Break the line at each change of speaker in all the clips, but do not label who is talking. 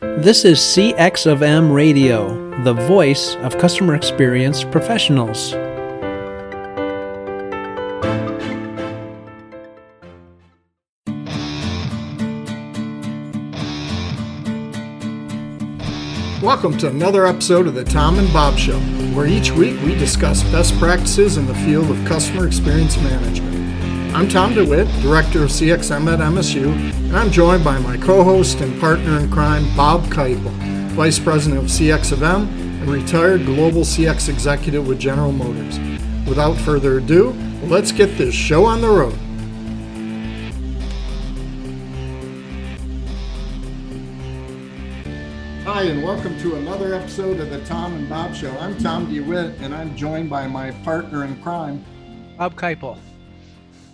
This is CX of M Radio, the voice of customer experience professionals.
Welcome to another episode of the Tom and Bob Show, where each week we discuss best practices in the field of customer experience management. I'm Tom DeWitt, Director of CXM at MSU, and I'm joined by my co host and partner in crime, Bob Keipel, Vice President of CX of M and retired Global CX Executive with General Motors. Without further ado, let's get this show on the road. Hi, and welcome to another episode of the Tom and Bob Show. I'm Tom DeWitt, and I'm joined by my partner in crime,
Bob Keipel.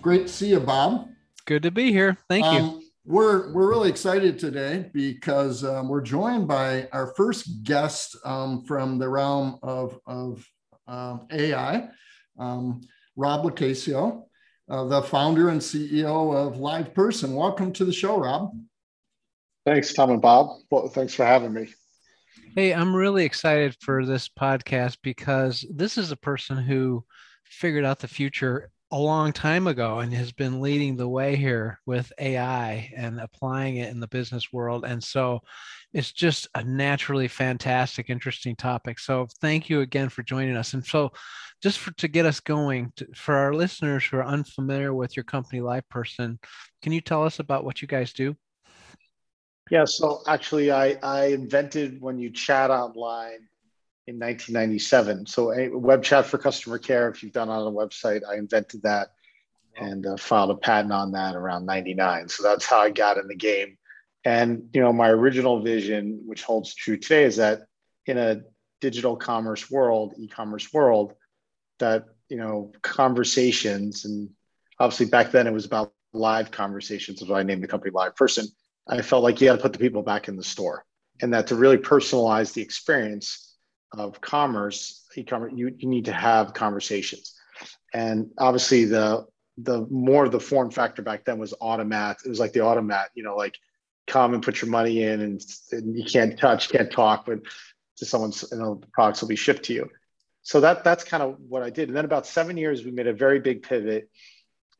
Great to see you, Bob.
Good to be here. Thank you.
Um, we're we're really excited today because um, we're joined by our first guest um, from the realm of of um, AI, um, Rob LoCascio, uh, the founder and CEO of LivePerson. Welcome to the show, Rob.
Thanks, Tom and Bob. Well, thanks for having me.
Hey, I'm really excited for this podcast because this is a person who figured out the future a long time ago and has been leading the way here with AI and applying it in the business world. And so it's just a naturally fantastic, interesting topic. So thank you again for joining us. And so just for, to get us going, to, for our listeners who are unfamiliar with your company, LivePerson, can you tell us about what you guys do?
Yeah, so actually, I, I invented when you chat online in 1997. So a web chat for customer care, if you've done on a website, I invented that and uh, filed a patent on that around 99. So that's how I got in the game. And, you know, my original vision, which holds true today, is that in a digital commerce world, e-commerce world, that, you know, conversations and obviously back then it was about live conversations, is why I named the company LivePerson. I felt like you had to put the people back in the store and that to really personalize the experience, of commerce, e-commerce, you, you need to have conversations. And obviously the the more the form factor back then was automat. It was like the automat, you know, like come and put your money in and, and you can't touch, can't talk, but to someone's, you know, the products will be shipped to you. So that that's kind of what I did. And then about seven years, we made a very big pivot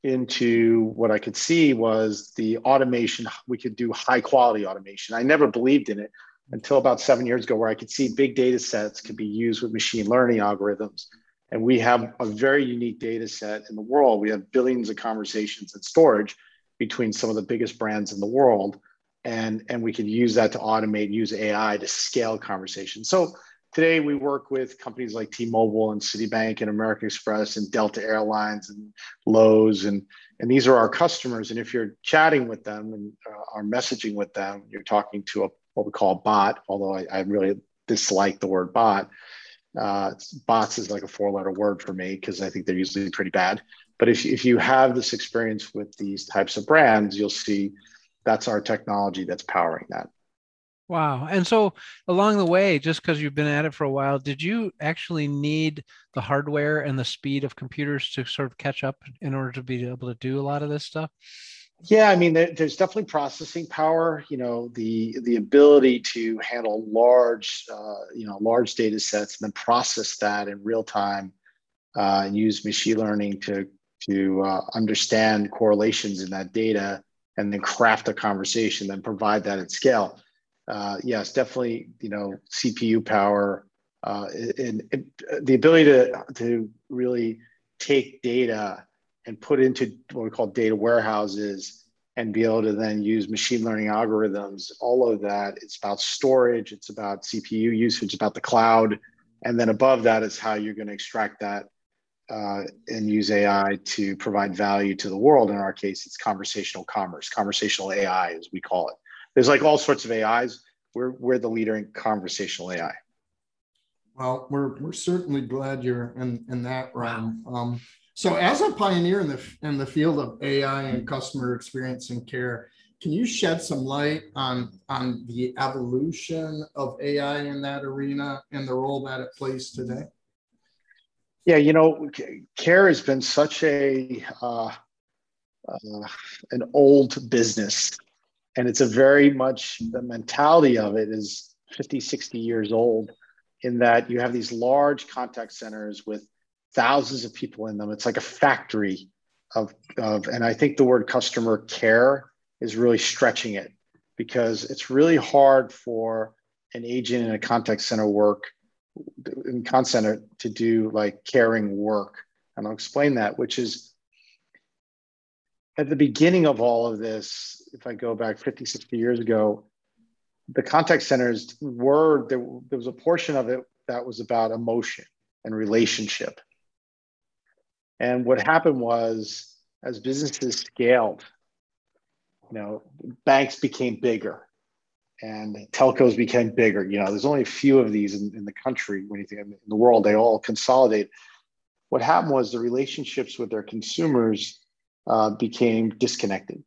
into what I could see was the automation. We could do high quality automation. I never believed in it until about seven years ago, where I could see big data sets could be used with machine learning algorithms. And we have a very unique data set in the world. We have billions of conversations and storage between some of the biggest brands in the world. And, and we can use that to automate, use AI to scale conversations. So today we work with companies like T-Mobile and Citibank and American Express and Delta Airlines and Lowe's and and these are our customers. And if you're chatting with them and uh, are messaging with them, you're talking to a what we call bot, although I, I really dislike the word bot. Uh, bots is like a four letter word for me because I think they're usually pretty bad. But if, if you have this experience with these types of brands, you'll see that's our technology that's powering that.
Wow. And so along the way, just because you've been at it for a while, did you actually need the hardware and the speed of computers to sort of catch up in order to be able to do a lot of this stuff?
Yeah, I mean, there, there's definitely processing power. You know, the the ability to handle large, uh, you know, large data sets and then process that in real time, uh, and use machine learning to to uh, understand correlations in that data, and then craft a conversation, then provide that at scale. Uh, yes, definitely. You know, CPU power uh, and, and the ability to to really take data and put into what we call data warehouses and be able to then use machine learning algorithms. All of that it's about storage it's about cpu usage about the cloud. And then above that is how you're going to extract that uh, and use ai to provide value to the world. In our case it's conversational commerce conversational ai as we call it. There's like all sorts of ais we're, we're the leader in conversational ai
well we're, we're certainly glad you're in, in that realm. Um, so, as a pioneer in the in the field of AI and customer experience and care, can you shed some light on on the evolution of AI in that arena and the role that it plays today?
Yeah, you know, care has been such a uh, uh, an old business, And it's a very much the mentality of it is 50, 60 years old in that you have these large contact centers with thousands of people in them. It's like a factory of, of and I think the word customer care is really stretching it because it's really hard for an agent in a contact center work in contact center to do like caring work. And I'll explain that, which is at the beginning of all of this, if I go back 50, 60 years ago, the contact centers were there, there was a portion of it that was about emotion and relationship. And what happened was as businesses scaled, you know, banks became bigger and telcos became bigger. You know, there's only a few of these in, in the country when you think in the world, they all consolidate. What happened was the relationships with their consumers uh, became disconnected.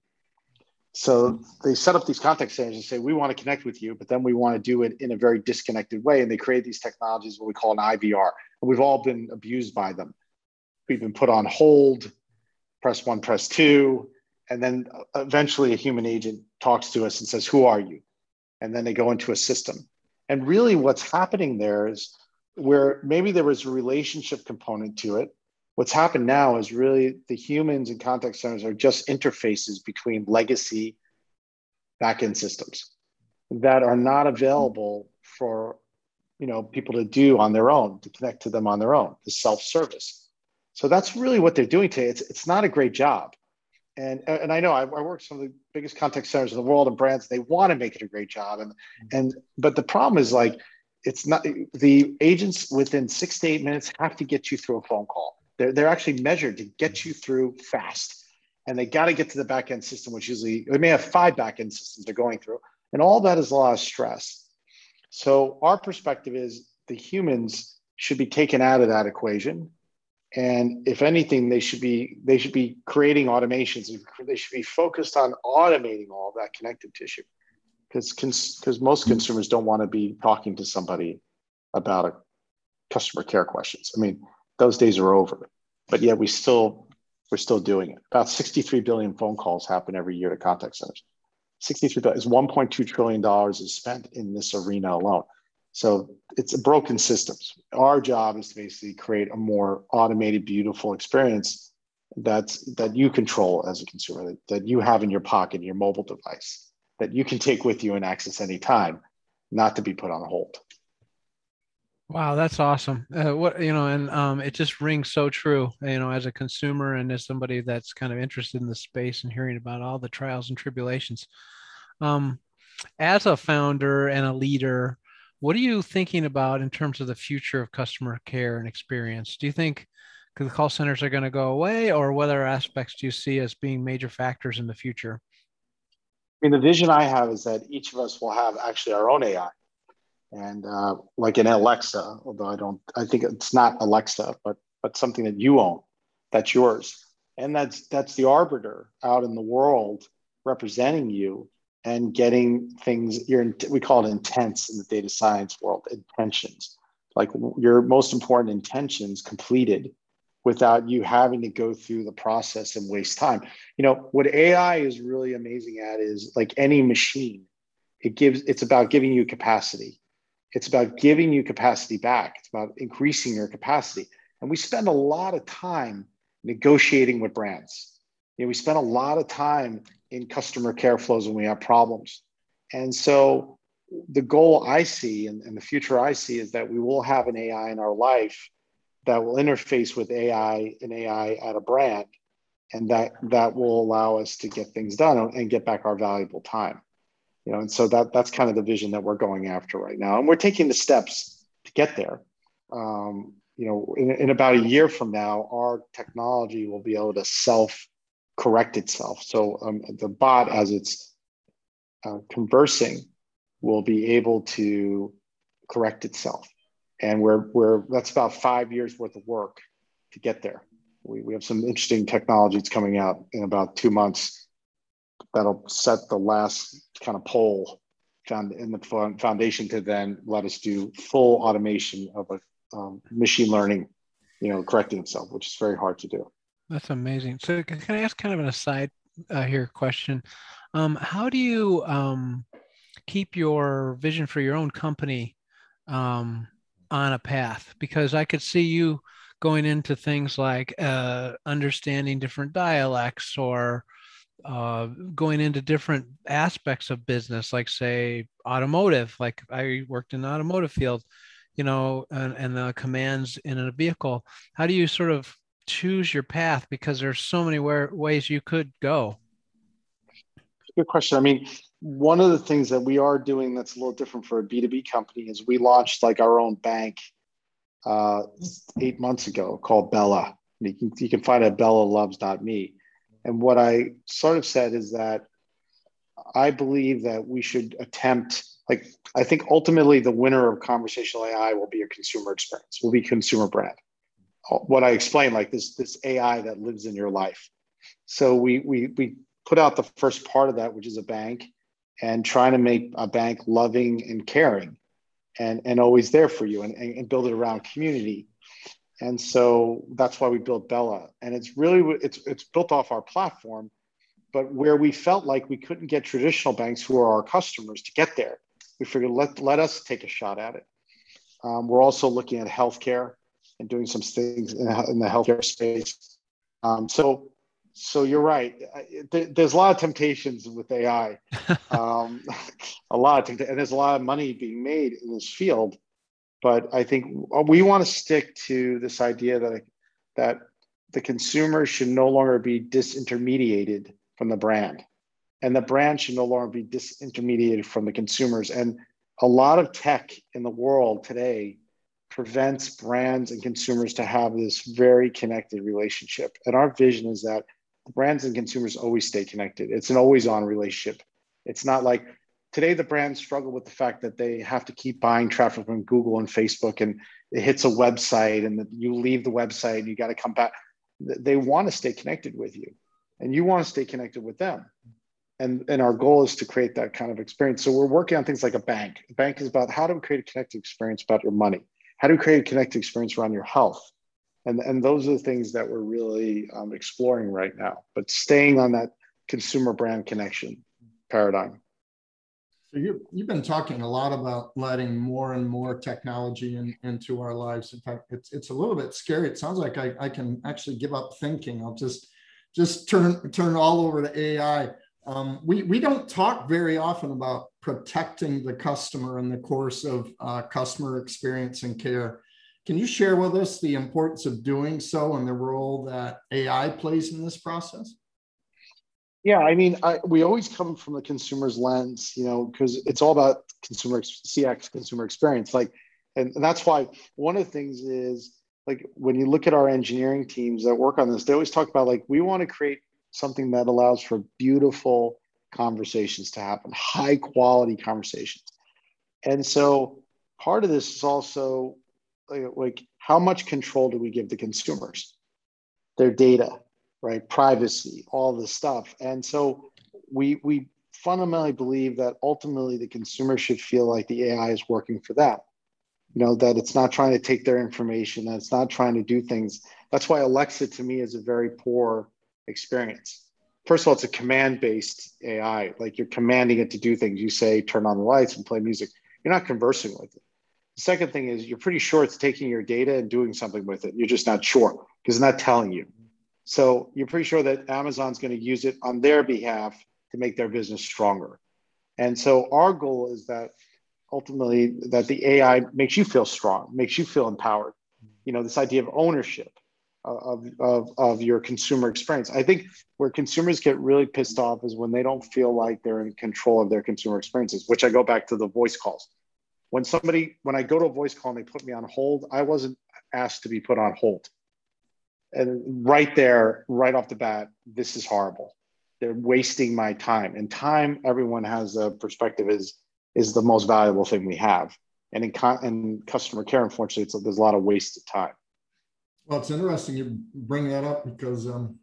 So they set up these contact centers and say, we want to connect with you, but then we want to do it in a very disconnected way. And they create these technologies, what we call an IVR. And we've all been abused by them. We've been put on hold, press one, press two. And then eventually a human agent talks to us and says, who are you? And then they go into a system. And really what's happening there is where maybe there was a relationship component to it, what's happened now is really the humans and contact centers are just interfaces between legacy backend systems that are not available for you know people to do on their own to connect to them on their own the self-service so that's really what they're doing today it's, it's not a great job and and i know I, I work some of the biggest contact centers in the world and brands they want to make it a great job and and but the problem is like it's not the agents within six to eight minutes have to get you through a phone call they're, they're actually measured to get you through fast. And they got to get to the back end system, which usually they may have five back end systems they're going through. And all that is a lot of stress. So our perspective is the humans should be taken out of that equation. And if anything, they should be they should be creating automations. And they should be focused on automating all that connective tissue, because because most consumers don't want to be talking to somebody about a customer care questions. I mean, those days are over. But yet we still we're still doing it. About 63 billion phone calls happen every year to contact centers. 63 billion is 1.2 trillion dollars is spent in this arena alone. So it's a broken systems. Our job is to basically create a more automated, beautiful experience that's that you control as a consumer, that, that you have in your pocket, your mobile device, that you can take with you and access anytime, not to be put on hold.
Wow, that's awesome. Uh, what you know, and um, it just rings so true. You know, as a consumer and as somebody that's kind of interested in the space and hearing about all the trials and tribulations. Um, as a founder and a leader, what are you thinking about in terms of the future of customer care and experience? Do you think the call centers are going to go away, or what other aspects do you see as being major factors in the future?
I mean, the vision I have is that each of us will have actually our own AI and uh, like an Alexa, although I don't, I think it's not Alexa, but but something that you own, that's yours, and that's that's the arbiter out in the world representing you and getting things. Your we call it intents in the data science world, intentions, like your most important intentions completed without you having to go through the process and waste time. You know what AI is really amazing at is like any machine, it gives it's about giving you capacity it's about giving you capacity back. It's about increasing your capacity. And we spend a lot of time negotiating with brands. You know, we spend a lot of time in customer care flows when we have problems. And so the goal I see and, and the future I see is that we will have an AI in our life that will interface with AI and AI at a brand. And that that will allow us to get things done and get back our valuable time you know and so that that's kind of the vision that we're going after right now and we're taking the steps to get there um, you know in, in about a year from now our technology will be able to self correct itself. So um, the bot as it's uh, conversing will be able to correct itself. And we're, we're that's about five years worth of work to get there. We, we have some interesting technologies coming out in about two months that'll set the last kind of pole found in the foundation to then let us do full automation of a um, machine learning, you know, correcting itself, which is very hard to do.
That's amazing. So can I ask kind of an aside uh, here question? Um, how do you um, keep your vision for your own company um, on a path? Because I could see you going into things like uh, understanding different dialects or uh, going into different aspects of business, like say automotive. Like I worked in the automotive field, you know, and, and the commands in a vehicle. How do you sort of choose your path? Because there's so many where, ways you could go.
Good question. I mean, one of the things that we are doing that's a little different for a B2B company is we launched like our own bank uh, eight months ago called Bella. You can, you can find it at bellaloves.me. And what I sort of said is that I believe that we should attempt, like, I think ultimately the winner of conversational AI will be a consumer experience, will be consumer brand. What I explained, like this, this AI that lives in your life. So we, we, we put out the first part of that, which is a bank, and trying to make a bank loving and caring and, and always there for you and, and build it around community. And so that's why we built Bella. And it's really it's it's built off our platform, but where we felt like we couldn't get traditional banks who are our customers to get there, we figured let let us take a shot at it. Um, we're also looking at healthcare and doing some things in, in the healthcare space. Um, so so you're right. There's a lot of temptations with AI, um, a lot, of, and there's a lot of money being made in this field. But I think we want to stick to this idea that that the consumer should no longer be disintermediated from the brand, and the brand should no longer be disintermediated from the consumers. And a lot of tech in the world today prevents brands and consumers to have this very connected relationship. And our vision is that brands and consumers always stay connected. It's an always on relationship. It's not like today the brands struggle with the fact that they have to keep buying traffic from Google and Facebook and it hits a website and you leave the website and you got to come back. They want to stay connected with you and you want to stay connected with them. And, and our goal is to create that kind of experience. So we're working on things like a bank. A bank is about how do we create a connected experience about your money? How do we create a connected experience around your health? and and those are the things that we're really um, exploring right now but staying on that consumer brand connection paradigm.
So you, you've been talking a lot about letting more and more technology in, into our lives. In fact it's, it's a little bit scary. It sounds like I, I can actually give up thinking. I'll just just turn turn all over to ai um, we, we don't talk very often about protecting the customer in the course of uh, customer experience and care can you share with us the importance of doing so and the role that AI plays in this process?
Yeah, I mean, I, we always come from the consumer's lens, you know, because it's all about consumer CX, consumer experience. Like, and, and that's why one of the things is like when you look at our engineering teams that work on this, they always talk about like we want to create something that allows for beautiful conversations to happen, high quality conversations. And so part of this is also like how much control do we give the consumers? Their data right? Privacy all this stuff. And so we we fundamentally believe that ultimately the consumer should feel like the ai is working for them. You know that it's not trying to take their information that it's not trying to do things. That's why alexa to me is a very poor experience first of all it's a command based ai like you're commanding it to do things you say turn on the lights and play music you're not conversing with it the second thing is you're pretty sure it's taking your data and doing something with it. You're just not sure because it's not telling you. So you're pretty sure that Amazon's going to use it on their behalf to make their business stronger. And so our goal is that ultimately that the AI makes you feel strong, makes you feel empowered. You know, this idea of ownership of, of, of your consumer experience. I think where consumers get really pissed off is when they don't feel like they're in control of their consumer experiences, which I go back to the voice calls. When somebody when i go to a voice call and they put me on hold i wasn't asked to be put on hold. And right there right off the bat this is horrible. They're wasting my time. And time everyone has a perspective is is the most valuable thing we have. And in, con- in customer care unfortunately there's a lot of wasted time
well it's interesting you bring that up because um,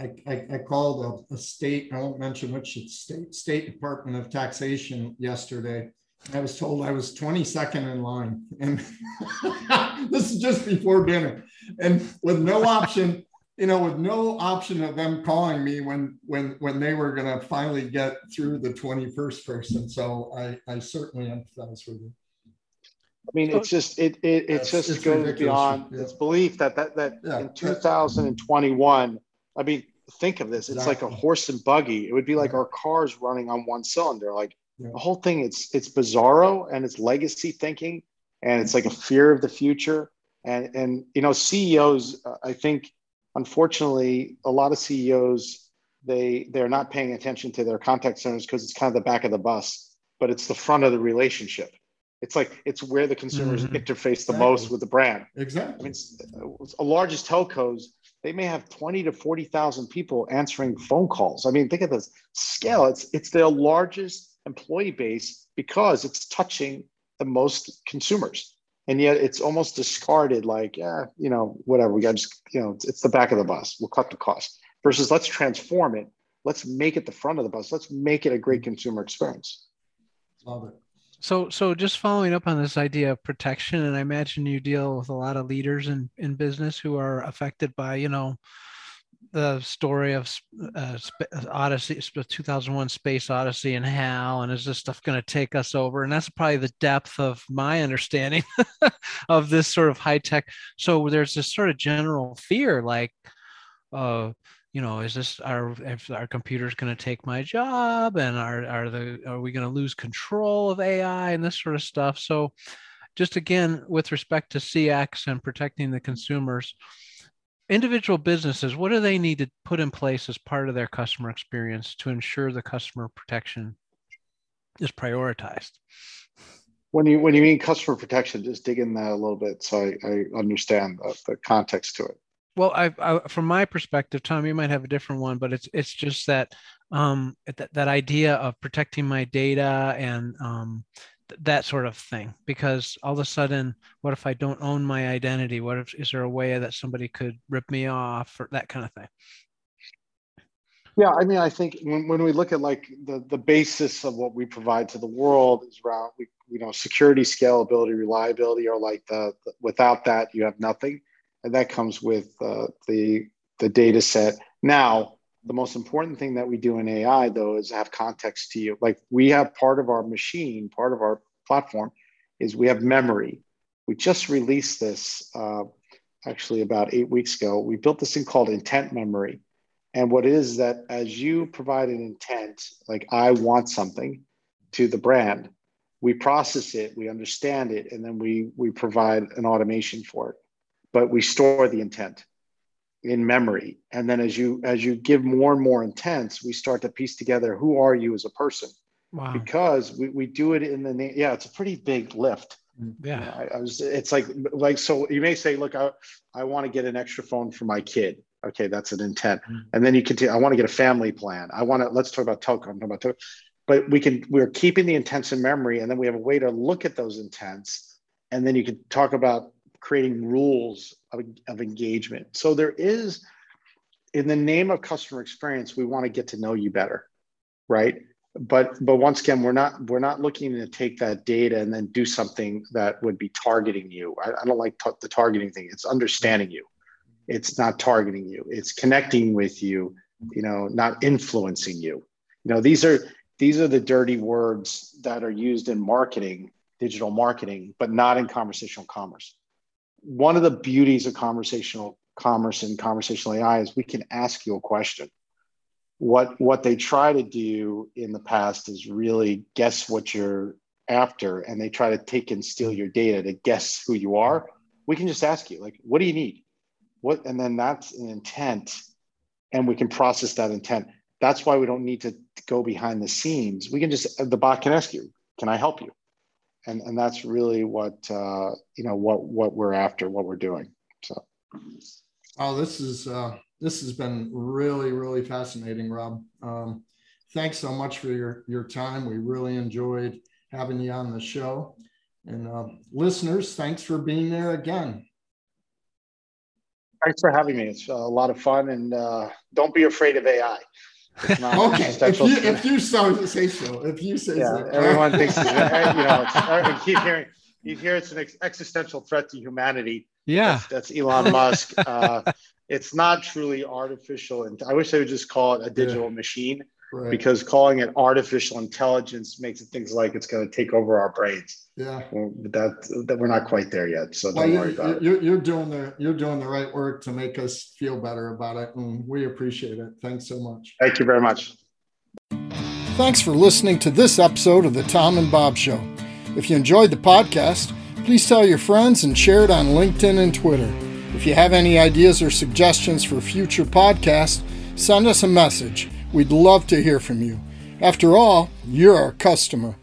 I, I, I, called a, a, state, I won't mention which state, State Department of Taxation yesterday, I was told I was 22nd in line. And this is just before dinner. And with no option you know, with no option of them calling me when when when they were to finally get through the 21st person. So I I certainly empathize with you.
I mean, it's just it it, it just it's goes ridiculous. beyond yeah. its belief that that that yeah. in 2021. I mean, think of this. It's exactly. like a horse and buggy. It would be like our cars running on one cylinder. Like yeah. the whole thing. It's it's bizarro and it's legacy thinking, and it's like a fear of the future. And and you know, CEOs. Uh, I think, unfortunately, a lot of CEOs they they're not paying attention to their contact centers because it's kind of the back of the bus, but it's the front of the relationship it's like it's where the consumers mm-hmm. interface the exactly. most with the brand.
Exactly.
I mean, the largest telcos they may have twenty to forty thousand people answering phone calls. I mean, think of this scale. It's it's their largest employee base because it's touching the most consumers, and yet it's almost discarded. Like, yeah, you know, whatever. We got just you know, it's, it's the back of the bus. We'll cut the cost. Versus, let's transform it. Let's make it the front of the bus. Let's make it a great consumer experience.
Love it.
So, so just following up on this idea of protection, and I imagine you deal with a lot of leaders in, in business who are affected by, you know, the story of uh, Odyssey, 2001 Space Odyssey and HAL, and is this stuff going to take us over? And that's probably the depth of my understanding of this sort of high tech. So there's this sort of general fear, like, uh, you know, is this our if our computer's going to take my job, and are are the are we going to lose control of AI and this sort of stuff? So, just again with respect to CX and protecting the consumers, individual businesses, what do they need to put in place as part of their customer experience to ensure the customer protection is prioritized?
When you when you mean customer protection, just dig in that a little bit so I, I understand the, the context to it.
Well, I, I, from my perspective, Tom, you might have a different one, but it's it's just that um, that, that idea of protecting my data and um, th- that sort of thing. Because all of a sudden, what if I don't own my identity? What if is there a way that somebody could rip me off or that kind of thing?
Yeah, I mean, I think when, when we look at like the the basis of what we provide to the world is around you know security, scalability, reliability are like the, the without that you have nothing that comes with uh, the the data set. Now, the most important thing that we do in AI though is have context to you. Like we have part of our machine, part of our platform is we have memory. We just released this uh, actually about eight weeks ago. We built this thing called intent memory. And what is that as you provide an intent, like I want something to the brand, we process it, we understand it, and then we we provide an automation for it but we store the intent in memory. And then as you as you give more and more intents we start to piece together who are you as a person. Wow. because we, we do it in the name yeah it's a pretty big lift.
Yeah.
I, I, was it's like like so you may say look i, I want to get an extra phone for my kid. Okay that's an intent. Mm-hmm. and then you continue i want to get a family plan. I want to let's talk about telco. Talk about telco. but we can we're keeping the intents in memory and then we have a way to look at those intents. And then you can talk about creating rules of, of engagement. So there is, in the name of customer experience, we want to get to know you better, right? But but once again, we're not we're not looking to take that data and then do something that would be targeting you. I, I don't like t- the targeting thing. It's understanding you. It's not targeting you. It's connecting with you. You know, not influencing you. You know, these are these are the dirty words that are used in marketing, digital marketing, but not in conversational commerce one of the beauties of conversational commerce and conversational AI is we can ask you a question. What what they try to do in the past is really guess what you're after, and they try to take and steal your data to guess who you are. We can just ask you, like, what do you need? What, and then that's an intent, and we can process that intent. That's why we don't need to go behind the scenes. We can just the bot can ask you, "Can I help you?" And and that's really what uh, you know what what we're after, what we're doing. So,
oh, this is uh, this has been really really fascinating, Rob. Um, thanks so much for your your time. We really enjoyed having you on the show, and uh, listeners, thanks for being there again.
Thanks for having me. It's a lot of fun, and uh, don't be afraid of AI
okay, if you, if you so say so, if you say
yeah,
so.
everyone thinks you know. It's, keep hearing you hear it's an existential threat to humanity.
Yeah,
that's, that's Elon Musk. Uh, it's not truly artificial, and I wish they would just call it a digital yeah. machine. Right. Because calling it artificial intelligence makes it things like it's going to take over our brains.
Yeah,
well, that that we're not quite there yet. So well, don't
you,
worry about
it. You're, you're doing the you're doing the right work to make us feel better about it, and we appreciate it. Thanks so much.
Thank you very much.
Thanks for listening to this episode of the Tom and Bob Show. If you enjoyed the podcast, please tell your friends and share it on LinkedIn and Twitter. If you have any ideas or suggestions for future podcasts, send us a message. We'd love to hear from you. After all, you're our customer.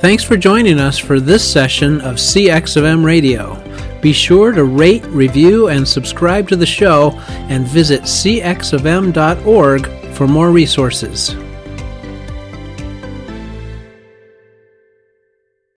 Thanks for joining us for this session of CX of M Radio. Be sure to rate, review, and subscribe to the show and visit cxofm.org for more resources.